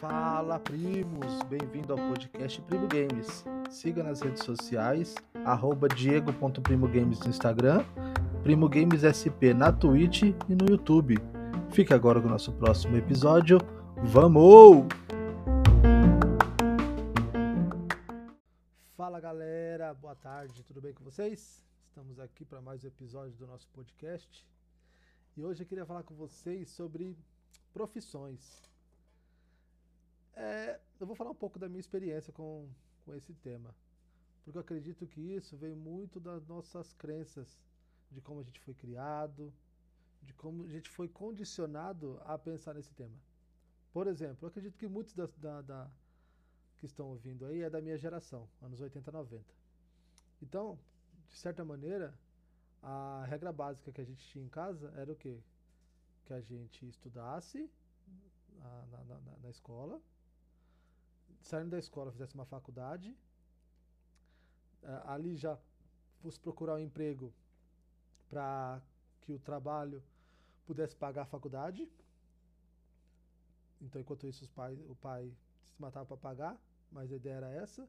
Fala, primos! Bem-vindo ao podcast Primo Games. Siga nas redes sociais, diego.primogames no Instagram, Primo Games SP na Twitch e no YouTube. Fique agora com o nosso próximo episódio. Vamos! Fala galera, boa tarde, tudo bem com vocês? Estamos aqui para mais um episódio do nosso podcast e hoje eu queria falar com vocês sobre profissões. É, eu vou falar um pouco da minha experiência com, com esse tema, porque eu acredito que isso vem muito das nossas crenças, de como a gente foi criado, de como a gente foi condicionado a pensar nesse tema. Por exemplo, eu acredito que muitos da, da, da que estão ouvindo aí é da minha geração, anos 80, 90. Então, de certa maneira, a regra básica que a gente tinha em casa era o quê? Que a gente estudasse na, na, na, na escola, saindo da escola fizesse uma faculdade, uh, ali já fosse procurar um emprego para que o trabalho pudesse pagar a faculdade. Então, enquanto isso, pai, o pai se matava para pagar, mas a ideia era essa.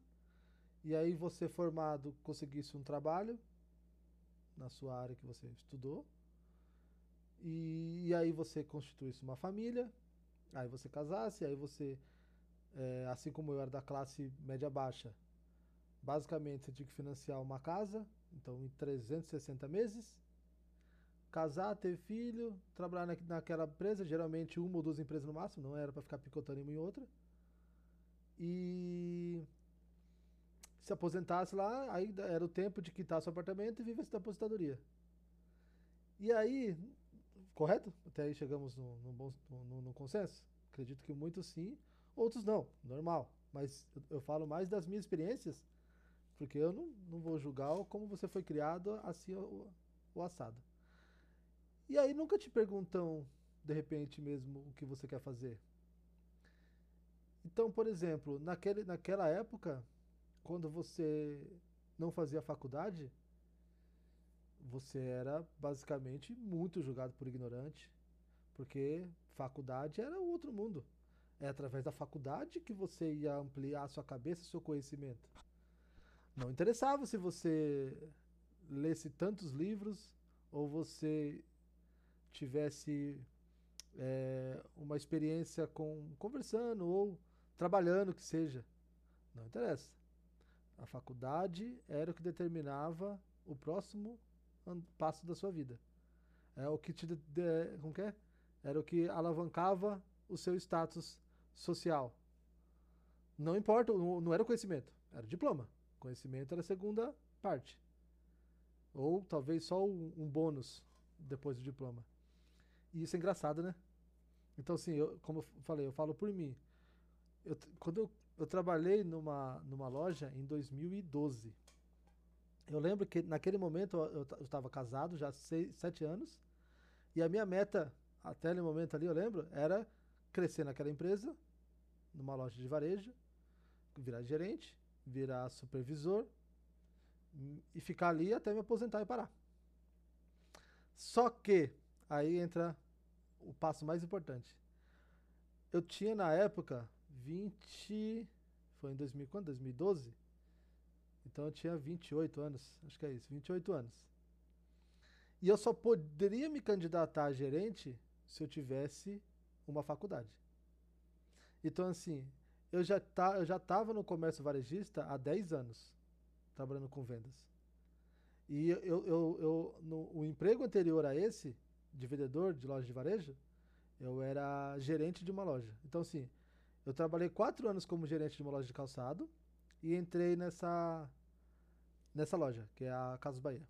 E aí, você formado conseguisse um trabalho na sua área que você estudou. E, e aí, você constituísse uma família. Aí, você casasse. Aí, você é, assim como eu era da classe média baixa, basicamente você tinha que financiar uma casa, então em 360 meses, casar, ter filho, trabalhar na, naquela empresa, geralmente uma ou duas empresas no máximo, não era para ficar picotando em uma em outra. E se aposentasse lá, aí era o tempo de quitar seu apartamento e viver da aposentadoria. E aí, correto? Até aí chegamos no, no, no, no consenso? Acredito que muitos sim, Outros não, normal. Mas eu, falo mais das minhas experiências, porque eu não, não vou julgar como você foi criado assim o, o assado. E aí nunca te perguntam, de repente mesmo, o que você quer fazer. Então, por exemplo, naquele, naquela época, quando você não fazia faculdade, você era basicamente muito julgado por ignorante, porque faculdade era outro mundo. É através da faculdade que você ia ampliar a sua cabeça, seu conhecimento. Não interessava se você lesse tantos livros ou você tivesse é, uma experiência com conversando ou trabalhando que seja. Não interessa. A faculdade era o que determinava o próximo passo da sua vida. É o que te de, de, como que é? Era o que alavancava o seu status social. Não importa, não era o conhecimento, era o diploma. Conhecimento era a segunda parte. Ou talvez só um, um bônus depois do diploma. E isso é engraçado, né? Então, assim, eu, como eu falei, eu falo por mim. Eu, quando eu, eu trabalhei numa, numa loja em 2012, eu lembro que naquele momento eu estava casado já seis, sete anos, e a minha meta, até aquele momento ali, eu lembro, era crescer naquela empresa, numa loja de varejo, virar gerente, virar supervisor e ficar ali até me aposentar e parar. Só que aí entra o passo mais importante. Eu tinha na época 20. Foi em 2000, quando? 2012? Então eu tinha 28 anos, acho que é isso, 28 anos. E eu só poderia me candidatar a gerente se eu tivesse uma faculdade. Então, assim, eu já, tá, eu já no comércio varejista há 10 anos, trabalhando com vendas. E eu, eu, eu no, o emprego anterior a esse, de vendedor de loja de varejo, eu era gerente de uma loja. Então, assim, eu trabalhei quatro anos como gerente de uma loja de calçado e entrei nessa, nessa loja, que é a Casas Bahia.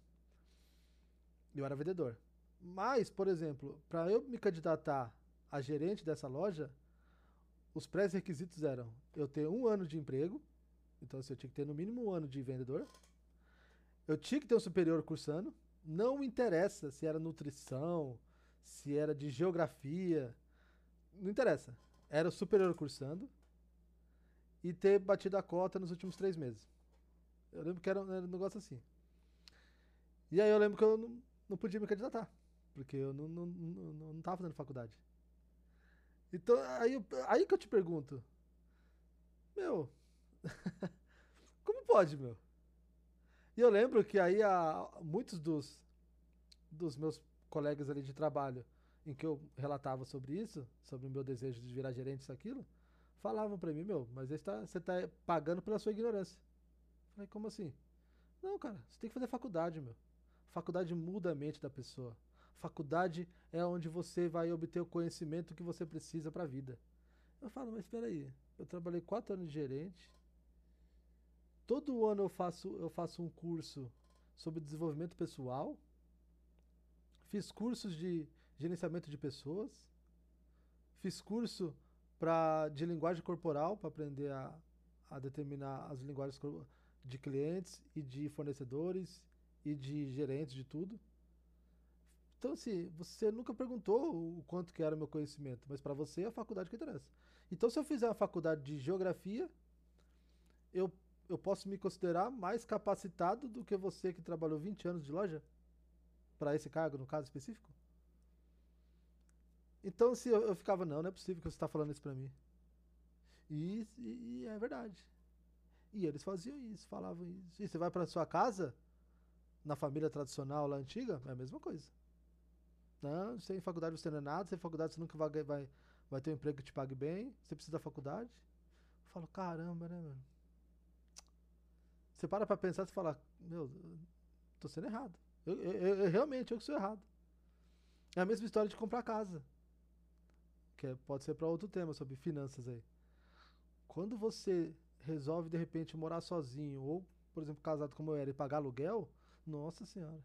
Eu era vendedor. Mas, por exemplo, para eu me candidatar a gerente dessa loja, os pré-requisitos eram eu ter um ano de emprego, então assim, eu tinha que ter no mínimo um ano de vendedor, eu tinha que ter um superior cursando, não interessa se era nutrição, se era de geografia, não interessa. Era superior cursando e ter batido a cota nos últimos três meses. Eu lembro que era, era um negócio assim. E aí eu lembro que eu não, não podia me candidatar. Porque eu não, não, não, não tava fazendo faculdade. Então, aí, aí que eu te pergunto. Meu, como pode, meu? E eu lembro que aí há, muitos dos, dos meus colegas ali de trabalho, em que eu relatava sobre isso, sobre o meu desejo de virar gerente, isso, aquilo, falavam para mim, meu, mas você está tá pagando pela sua ignorância. Falei, como assim? Não, cara, você tem que fazer faculdade, meu. Faculdade muda a mente da pessoa. Faculdade é onde você vai obter o conhecimento que você precisa para a vida. Eu falo, mas espera aí, eu trabalhei quatro anos de gerente. Todo ano eu faço, eu faço um curso sobre desenvolvimento pessoal. Fiz cursos de gerenciamento de pessoas. Fiz curso pra, de linguagem corporal para aprender a, a determinar as linguagens de clientes e de fornecedores e de gerentes de tudo. Então, assim, você nunca perguntou o quanto que era o meu conhecimento, mas para você é a faculdade que interessa. Então, se eu fizer a faculdade de geografia, eu, eu posso me considerar mais capacitado do que você que trabalhou 20 anos de loja? Para esse cargo, no caso específico? Então, se eu, eu, ficava, não, não é possível que você está falando isso para mim. E, e, e, é verdade. E eles faziam isso, falavam isso. E você vai para sua casa, na família tradicional lá antiga, é a mesma coisa. Não, sem faculdade você não é nada, sem faculdade você nunca vai, vai, vai ter um emprego que te pague bem, você precisa da faculdade. Eu falo, caramba, né, mano? Você para pra pensar e fala, meu, tô sendo errado. Eu, eu, eu, realmente, eu que sou errado. É a mesma história de comprar casa. Que é, pode ser para outro tema, sobre finanças aí. Quando você resolve, de repente, morar sozinho, ou, por exemplo, casado como eu era, e pagar aluguel, nossa senhora.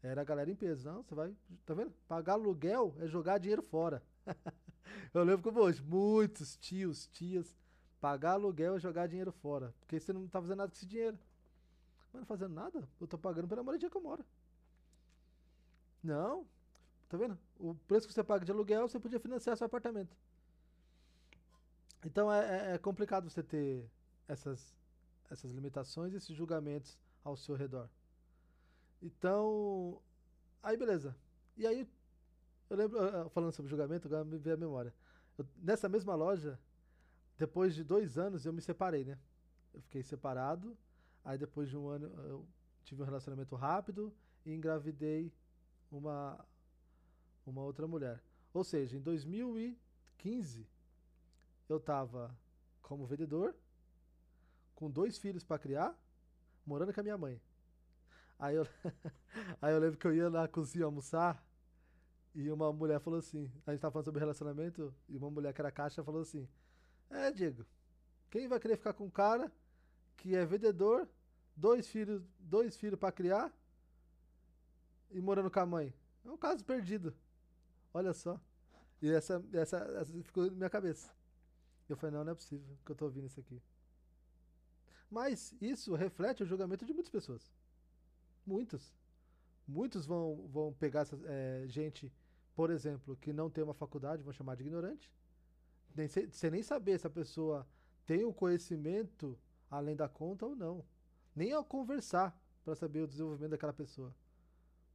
Era a galera em peso. Não, você vai. Tá vendo? Pagar aluguel é jogar dinheiro fora. eu lembro como hoje, muitos tios, tias. Pagar aluguel é jogar dinheiro fora. Porque você não tá fazendo nada com esse dinheiro. Mas não fazendo nada? Eu tô pagando pela moradia que eu moro. Não. Tá vendo? O preço que você paga de aluguel, você podia financiar seu apartamento. Então é, é, é complicado você ter essas, essas limitações, esses julgamentos ao seu redor. Então, aí beleza. E aí, eu lembro, ah, ah, falando sobre julgamento, agora me veio a memória. Eu, nessa mesma loja, depois de dois anos, eu me separei, né? Eu fiquei separado, aí depois de um ano eu tive um relacionamento rápido e engravidei uma, uma outra mulher. Ou seja, em 2015, eu tava como vendedor, com dois filhos para criar, morando com a minha mãe. Aí eu, aí eu lembro que eu ia na cozinha almoçar e uma mulher falou assim: a gente tava falando sobre relacionamento e uma mulher que era caixa falou assim: É, Diego, quem vai querer ficar com um cara que é vendedor, dois filhos, dois filhos para criar e morando com a mãe? É um caso perdido. Olha só. E essa, essa, essa ficou na minha cabeça. Eu falei, não, não é possível que eu tô ouvindo isso aqui. Mas isso reflete o julgamento de muitas pessoas. Muitos. Muitos vão, vão pegar essa, é, gente, por exemplo, que não tem uma faculdade, vão chamar de ignorante. Nem, sem nem saber se a pessoa tem o um conhecimento além da conta ou não. Nem ao conversar para saber o desenvolvimento daquela pessoa.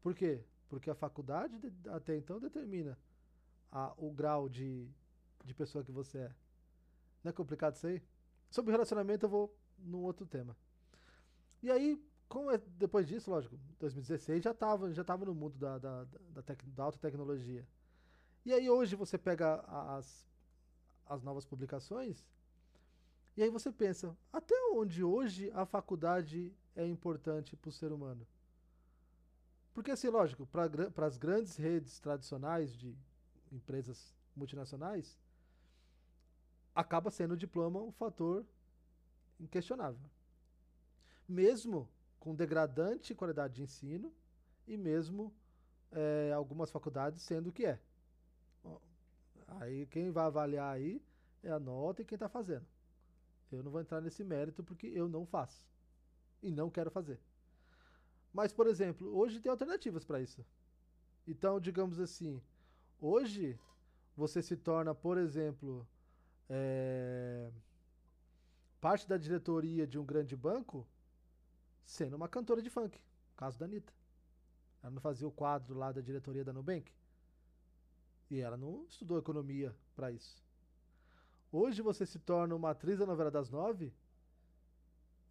Por quê? Porque a faculdade até então determina a, o grau de, de pessoa que você é. Não é complicado isso aí? Sobre relacionamento eu vou num outro tema. E aí, como é, depois disso, lógico, 2016 já estava já tava no mundo da, da, da, tec, da alta tecnologia. E aí hoje você pega as, as novas publicações e aí você pensa, até onde hoje a faculdade é importante para o ser humano? Porque assim, lógico, para as grandes redes tradicionais de empresas multinacionais, acaba sendo o diploma um fator inquestionável. Mesmo com degradante qualidade de ensino e mesmo é, algumas faculdades sendo o que é. Aí quem vai avaliar aí é a nota e quem está fazendo. Eu não vou entrar nesse mérito porque eu não faço e não quero fazer. Mas, por exemplo, hoje tem alternativas para isso. Então, digamos assim, hoje você se torna, por exemplo, é, parte da diretoria de um grande banco sendo uma cantora de funk. Caso da Anitta. Ela não fazia o quadro lá da diretoria da Nubank? E ela não estudou economia para isso. Hoje você se torna uma atriz da novela das nove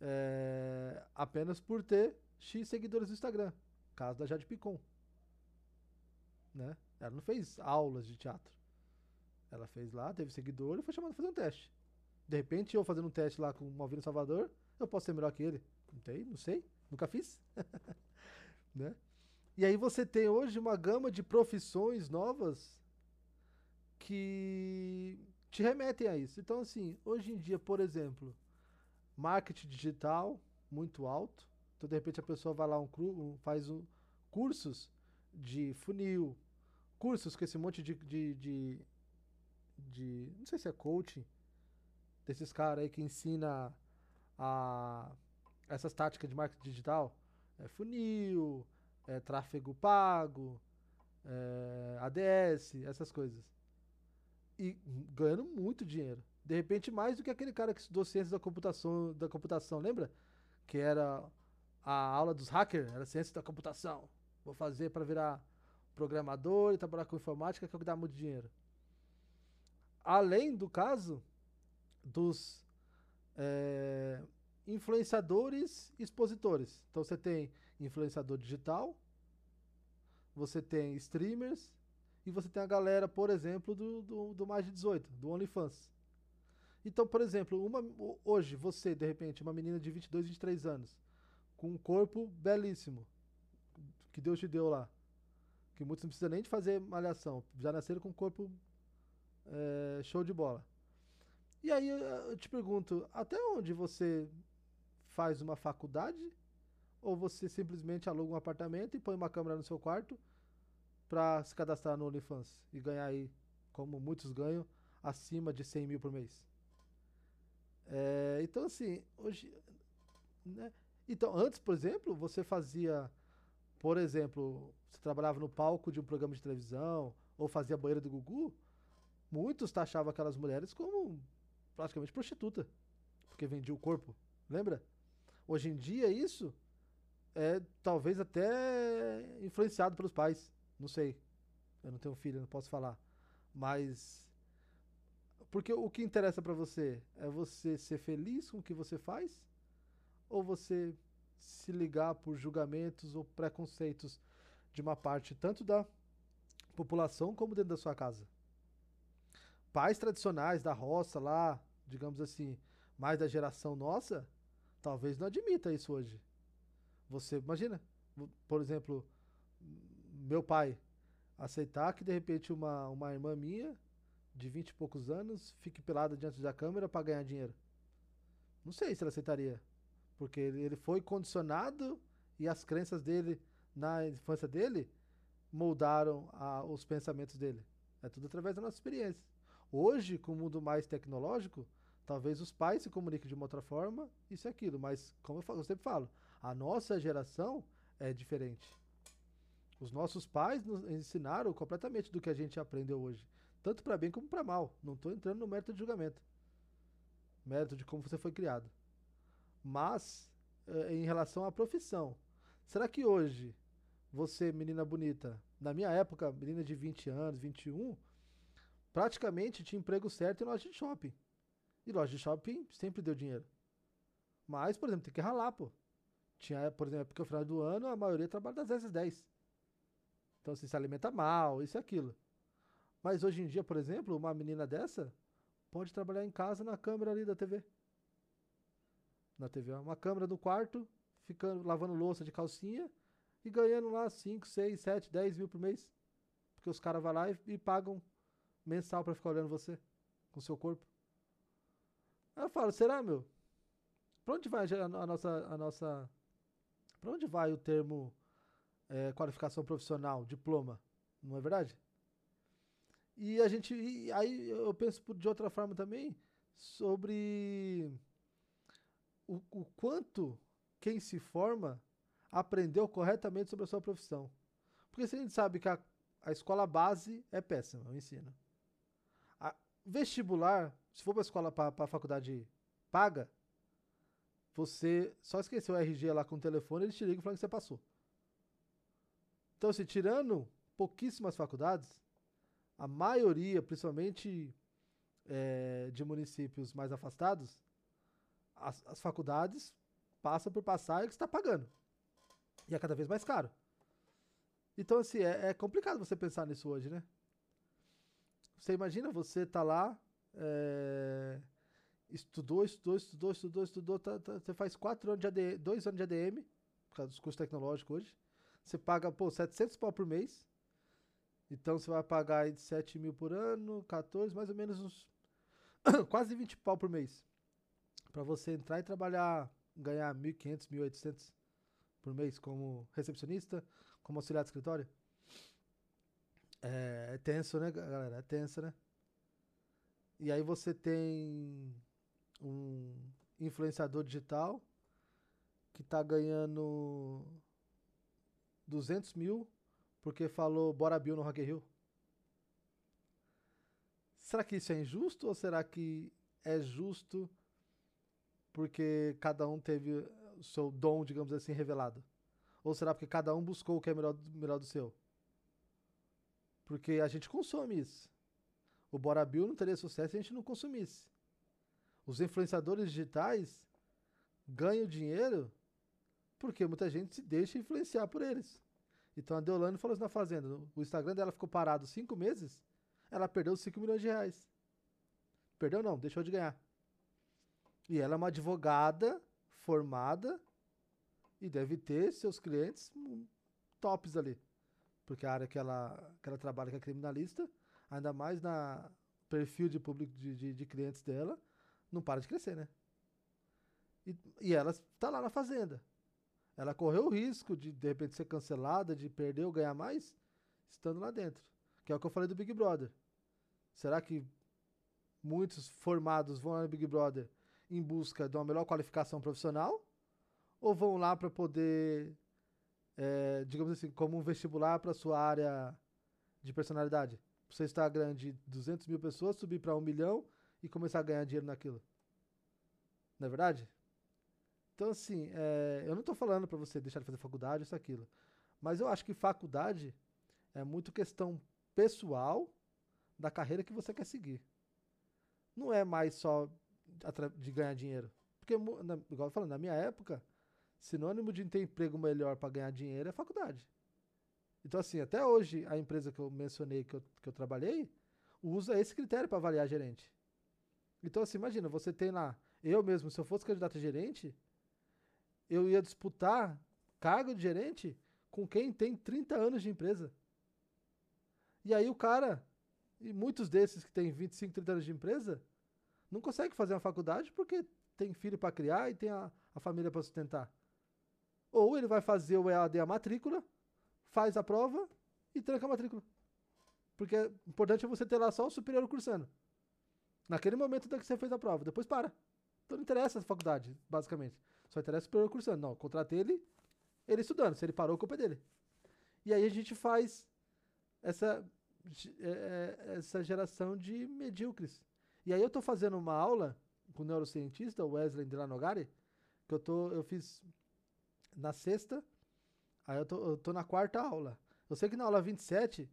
é, apenas por ter X seguidores no Instagram. Caso da Jade Picon. Né? Ela não fez aulas de teatro. Ela fez lá, teve seguidor e foi chamada a fazer um teste. De repente, eu fazendo um teste lá com o Malvino Salvador, eu posso ser melhor que ele. Não tem, não sei, nunca fiz. né? E aí você tem hoje uma gama de profissões novas que te remetem a isso. Então, assim, hoje em dia, por exemplo, marketing digital muito alto. Então, de repente, a pessoa vai lá, um, faz um, cursos de funil, cursos com esse monte de, de, de, de não sei se é coaching, desses caras aí que ensina a, essas táticas de marketing digital. É funil, é tráfego pago, é ADS, essas coisas. E ganhando muito dinheiro. De repente, mais do que aquele cara que estudou ciências da computação, da computação, lembra? Que era a aula dos hackers, era ciência da computação. Vou fazer para virar programador e trabalhar com informática, que é o que dá muito dinheiro. Além do caso dos é, influenciadores expositores. Então você tem influenciador digital, você tem streamers e você tem a galera, por exemplo, do, do, do mais de 18, do OnlyFans. Então, por exemplo, uma, hoje você, de repente, uma menina de 22, 23 anos, com um corpo belíssimo, que Deus te deu lá, que muitos não precisam nem de fazer malhação, já nasceram com um corpo é, show de bola. E aí eu te pergunto, até onde você faz uma faculdade ou você simplesmente aluga um apartamento e põe uma câmera no seu quarto para se cadastrar no OnlyFans e ganhar aí, como muitos ganham, acima de 100 mil por mês? É, então, assim, hoje. Né? Então, antes, por exemplo, você fazia. Por exemplo, você trabalhava no palco de um programa de televisão ou fazia banheira do Gugu. Muitos taxavam aquelas mulheres como praticamente prostituta, porque vendia o corpo. Lembra? Hoje em dia, isso é talvez até influenciado pelos pais. Não sei. Eu não tenho filho, não posso falar. Mas porque o que interessa para você é você ser feliz com o que você faz ou você se ligar por julgamentos ou preconceitos de uma parte tanto da população como dentro da sua casa. Pais tradicionais da roça lá, digamos assim, mais da geração nossa, talvez não admita isso hoje. Você imagina, por exemplo, meu pai aceitar que de repente uma, uma irmã minha de 20 e poucos anos fique pelada diante da câmera para ganhar dinheiro. Não sei se ela aceitaria. Porque ele foi condicionado e as crenças dele na infância dele moldaram a, os pensamentos dele. É tudo através da nossa experiência. Hoje, com o mundo mais tecnológico, talvez os pais se comuniquem de uma outra forma, isso e aquilo. Mas, como eu, falo, eu sempre falo, a nossa geração é diferente. Os nossos pais nos ensinaram completamente do que a gente aprendeu hoje tanto para bem como para mal. Não estou entrando no mérito de julgamento. Mérito de como você foi criado. Mas, eh, em relação à profissão, será que hoje, você, menina bonita, na minha época, menina de 20 anos, 21, praticamente tinha emprego certo em loja de shopping. E loja de shopping sempre deu dinheiro. Mas, por exemplo, tem que ralar, pô. Tinha, por exemplo, porque no final do ano a maioria trabalha das 10 às 10. Então, você se alimenta mal, isso e aquilo. Mas hoje em dia, por exemplo, uma menina dessa pode trabalhar em casa na câmera ali da TV. Na TV, uma câmera no quarto, ficando lavando louça de calcinha e ganhando lá 5, 6, 7, 10 mil por mês. Porque os caras vão lá e, e, pagam mensal para ficar olhando você com seu corpo. Aí eu falo, será, meu? Pra onde vai a, a nossa. A nossa pra onde vai o termo é, qualificação profissional, diploma? Não é verdade? E a gente. E aí eu penso de outra forma também sobre o, o quanto quem se forma aprendeu corretamente sobre a sua profissão. Porque se a gente sabe que a, a escola base é péssima, o ensino. A vestibular, se for para a escola, para a faculdade paga, você só esqueceu o RG lá com o telefone, eles te ligam falando que você passou. Então, assim, tirando pouquíssimas faculdades, a maioria, principalmente é, de municípios mais afastados, as, as faculdades passam por passar e que está pagando. E é cada vez mais caro. Então, assim, é, é, complicado você pensar nisso hoje, né? Você imagina, você tá lá, é, estudou, estudou, estudou, estudou, estudou, tá, tá, você faz quatro anos de ADM, dois anos de ADM, por causa dos cursos tecnológicos hoje. Você paga, pô, 700 pau por mês. Então você vai pagar aí de 7 mil por ano, 14, mais ou menos uns quase 20 pau por mês. Para você entrar e trabalhar, ganhar 1.500, 1.800 por mês como recepcionista, como auxiliar de escritório. É, é tenso, né, galera? É tenso, né? E aí você tem um influenciador digital que tá ganhando 200 mil porque falou Bora Bill no Rock Rio. Será que isso é injusto ou será que é justo porque cada um teve o seu dom, digamos assim, revelado? Ou será porque cada um buscou o que é melhor, melhor do seu? Porque a gente consome isso. O Bora Bill não teria sucesso se a gente não consumisse. Os influenciadores digitais ganham dinheiro porque muita gente se deixa influenciar por eles. Então a Deolane falou isso na Fazenda. O Instagram dela ficou parado cinco meses, ela perdeu 5 milhões de reais. Perdeu não, deixou de ganhar. E ela é uma advogada formada e deve ter seus clientes tops ali. Porque a área que ela, que ela trabalha, que é criminalista, ainda mais na perfil de público de, de, de clientes dela, não para de crescer, né? E, e ela está lá na fazenda. Ela correu o risco de de repente ser cancelada, de perder ou ganhar mais, estando lá dentro. Que é o que eu falei do Big Brother. Será que muitos formados vão lá no Big Brother em busca de uma melhor qualificação profissional? ou vão lá para poder, é, digamos assim, como um vestibular para sua área de personalidade? Você está grande 200 mil pessoas, subir para um milhão e começar a ganhar dinheiro naquilo. Não é verdade? Então, assim, é, eu não estou falando para você deixar de fazer faculdade, isso, aquilo. Mas eu acho que faculdade é muito questão pessoal da carreira que você quer seguir. Não é mais só de ganhar dinheiro. Porque, igual eu falando, na minha época, Sinônimo de ter emprego melhor para ganhar dinheiro é faculdade. Então, assim, até hoje, a empresa que eu mencionei que eu, que eu trabalhei usa esse critério para avaliar gerente. Então, assim, imagina, você tem lá, eu mesmo, se eu fosse candidato a gerente, eu ia disputar cargo de gerente com quem tem 30 anos de empresa. E aí o cara, e muitos desses que têm 25, 30 anos de empresa, não consegue fazer uma faculdade porque tem filho para criar e tem a, a família para sustentar. Ou ele vai fazer o EAD a matrícula, faz a prova e tranca a matrícula. Porque o importante é você ter lá só o superior cursando. Naquele momento da que você fez a prova. Depois para. Então não interessa a faculdade, basicamente. Só interessa o superior cursando. Não, contratei ele, ele estudando. Se ele parou, a culpa é dele. E aí a gente faz essa, é, é, essa geração de medíocres. E aí eu estou fazendo uma aula com o neurocientista, Wesley Delanogari, que eu, tô, eu fiz na sexta, aí eu tô, eu tô na quarta aula. Eu sei que na aula 27,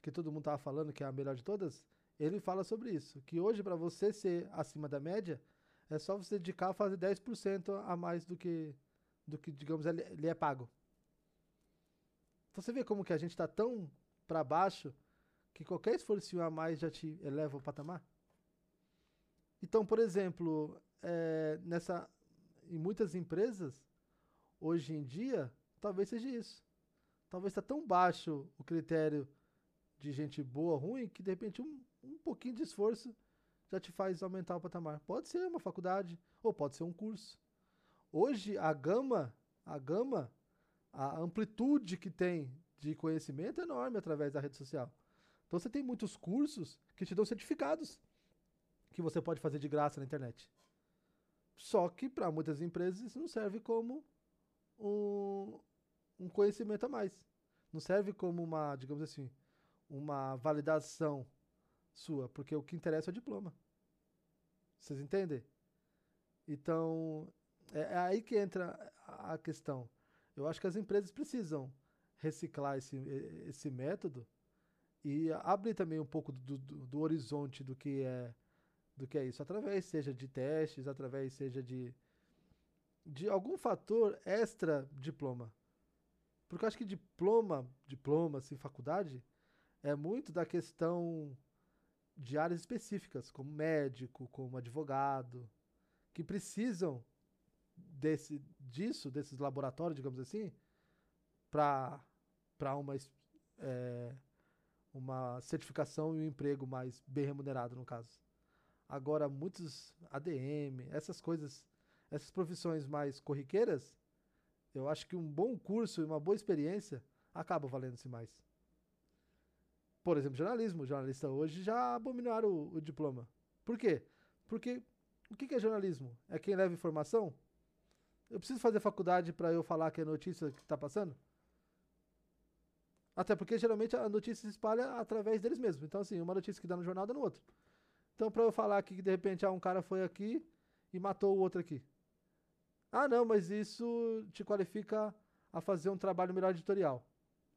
que todo mundo tava falando que é a melhor de todas, ele fala sobre isso. Que hoje, para você ser acima da média, é só você dedicar a fazer 10% a mais do que, do que digamos, ele é pago. Então você vê como que a gente está tão para baixo que qualquer esforço a mais já te eleva o patamar? Então, por exemplo, é, nessa, em muitas empresas, hoje em dia, talvez seja isso. Talvez está tão baixo o critério de gente boa ruim que de repente um, um pouquinho de esforço já te faz aumentar o patamar. Pode ser uma faculdade ou pode ser um curso. Hoje a gama, a gama, a amplitude que tem de conhecimento é enorme através da rede social. Então você tem muitos cursos que te dão certificados que você pode fazer de graça na internet. Só que para muitas empresas isso não serve como um, um conhecimento a mais. Não serve como uma, digamos assim, uma validação sua, porque o que interessa é o diploma. Vocês entendem? Então, é, é aí que entra a questão. Eu acho que as empresas precisam reciclar esse, esse método e abrir também um pouco do, do, do, horizonte do que é do que é isso, através seja de testes, através seja de de algum fator extra diploma. Porque eu acho que diploma, diploma, assim, faculdade, é muito da questão de áreas específicas, como médico, como advogado, que precisam desse, disso, desses laboratórios, digamos assim, para uma, é, uma certificação e um emprego mais bem remunerado, no caso. Agora, muitos ADM, essas coisas, essas profissões mais corriqueiras, eu acho que um bom curso e uma boa experiência acaba valendo-se mais. Por exemplo, jornalismo. Jornalista hoje já abominaram o, o diploma. Por quê? Porque o que é jornalismo? É quem leva informação? Eu preciso fazer faculdade para eu falar que é notícia que está passando? Até porque geralmente a notícia se espalha através deles mesmos. Então, assim, uma notícia que dá no jornal dá no outro. Então, para eu falar que de repente ah, um cara foi aqui e matou o outro aqui. Ah, não, mas isso te qualifica a fazer um trabalho melhor editorial.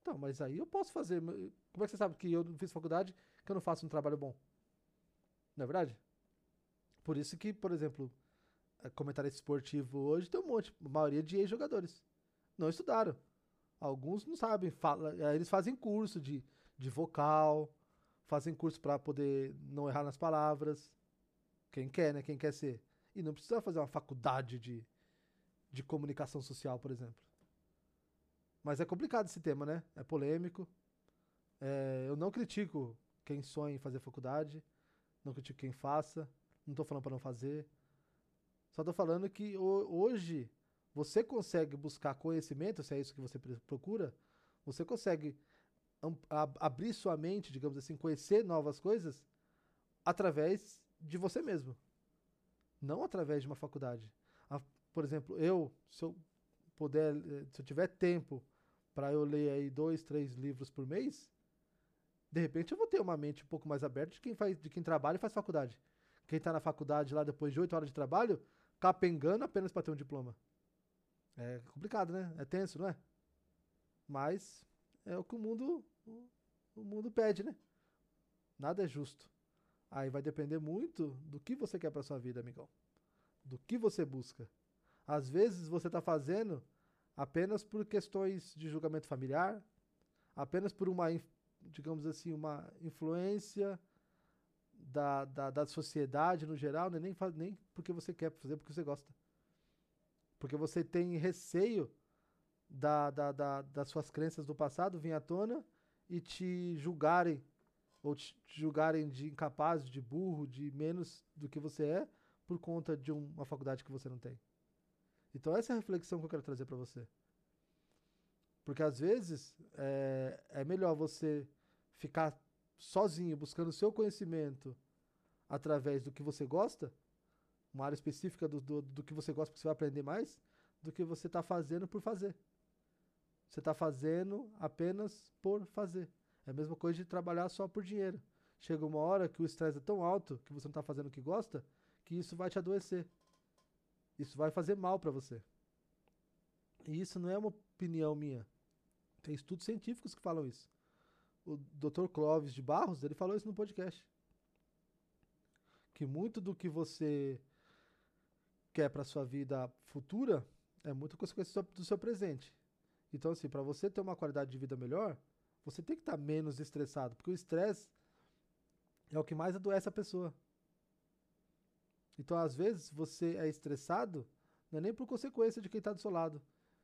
Então, mas aí eu posso fazer. Como é que você sabe que eu não fiz faculdade que eu não faço um trabalho bom? Não é verdade? Por isso que, por exemplo, é, comentário esportivo hoje tem um monte, a maioria de ex-jogadores. Não estudaram. Alguns não sabem, fala, eles fazem curso de, de vocal, fazem curso para poder não errar nas palavras. Quem quer, né? Quem quer ser. E não precisa fazer uma faculdade de, de comunicação social, por exemplo. Mas é complicado esse tema, né? É polêmico. É, eu não critico quem sonha em fazer faculdade. Não critico quem faça. Não tô falando para não fazer. Só tô falando que hoje você consegue buscar conhecimento, se é isso que você procura, você consegue abrir sua mente, digamos assim, conhecer novas coisas através de você mesmo. Não através de uma faculdade. Por exemplo, eu, se eu puder, eh, se eu tiver tempo para eu ler aí dois, três livros por mês, de repente eu vou ter uma mente um pouco mais aberta de quem faz, de quem trabalha e faz faculdade. Quem está na faculdade lá depois de oito horas de trabalho, capengando apenas para ter um diploma. É complicado, né? É tenso, não é? Mas é o que o mundo o mundo pede, né? Nada é justo. Aí vai depender muito do que você quer para sua vida, amigão. Do que você busca. Às vezes você está fazendo apenas por questões de julgamento familiar, apenas por uma, digamos assim, uma influência da, da, da sociedade no geral, né? nem, nem porque você quer fazer, porque você gosta. Porque você tem receio da, da, da, das suas crenças do passado vir à tona e te julgarem, ou te julgarem de incapaz, de burro, de menos do que você é, por conta de uma faculdade que você não tem. Então essa é a reflexão que eu quero trazer para você. Porque às vezes é, é melhor você ficar sozinho, buscando seu conhecimento através do que você gosta, uma área específica do, do, do que você gosta, porque você vai aprender mais, do que você está fazendo por fazer. Você está fazendo apenas por fazer. É a mesma coisa de trabalhar só por dinheiro. Chega uma hora que o estresse é tão alto que você não está fazendo o que gosta, que isso vai te adoecer. Isso vai fazer mal para você. E isso não é uma opinião minha. Tem estudos científicos que falam isso o Dr. Clóvis de Barros, ele falou isso no podcast. Que muito do que você quer para sua vida futura é muito consequência do seu presente. Então, assim, para você ter uma qualidade de vida melhor, você tem que estar tá menos estressado, porque o estresse é o que mais adoece a pessoa. Então, às vezes, você é estressado, não é nem por consequência de quem está do seu lado,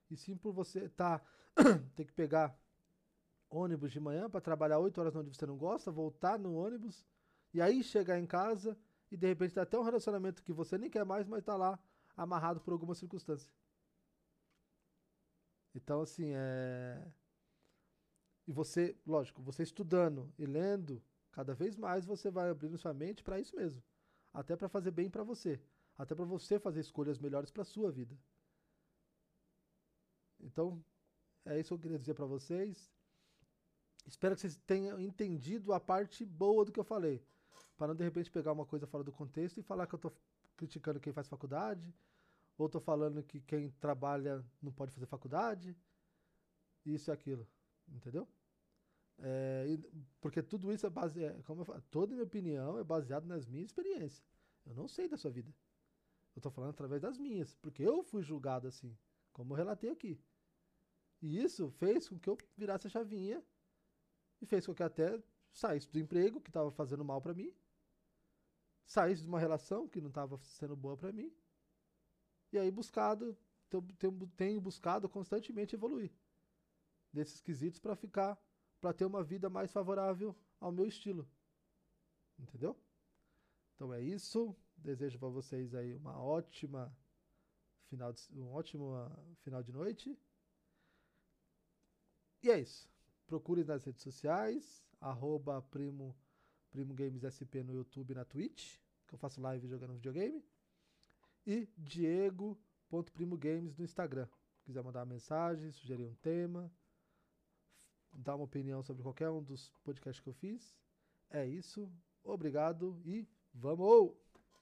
e sim por você tá, ter que pegar ônibus de manhã para trabalhar 8 horas onde você não gosta, voltar no ônibus e aí chegar em casa e de repente tá até um relacionamento que você nem quer mais, mas tá lá amarrado por alguma circunstância. Então assim, é e você, lógico, você estudando e lendo, cada vez mais você vai abrindo sua mente para isso mesmo, até para fazer bem para você, até para você fazer escolhas melhores para sua vida. Então, é isso que eu queria dizer para vocês. Espero que vocês tenham entendido a parte boa do que eu falei. Para não de repente pegar uma coisa fora do contexto e falar que eu estou criticando quem faz faculdade, ou estou falando que quem trabalha não pode fazer faculdade, isso e aquilo. Entendeu? É, porque tudo isso é baseado, como eu falo, toda minha opinião é baseada nas minhas experiências. Eu não sei da sua vida. Eu tô falando através das minhas, porque eu fui julgado assim, como eu relatei aqui. E isso fez com que eu virasse a chavinha e fez com que até saísse do emprego que estava fazendo mal pra mim, saísse de uma relação que não estava sendo boa pra mim, e aí buscado, tenho, buscado constantemente evoluir nesses quesitos pra ficar, pra ter uma vida mais favorável ao meu estilo. Entendeu? Então é isso. Desejo pra vocês aí uma ótima final de, um ótimo ah, final de noite. E é isso. Procure nas redes sociais, arroba primo, primo Games SP no YouTube e na Twitch, que eu faço live jogando videogame. E Diego.primogames no Instagram. Se quiser mandar uma mensagem, sugerir um tema, dar uma opinião sobre qualquer um dos podcasts que eu fiz. É isso. Obrigado e vamos!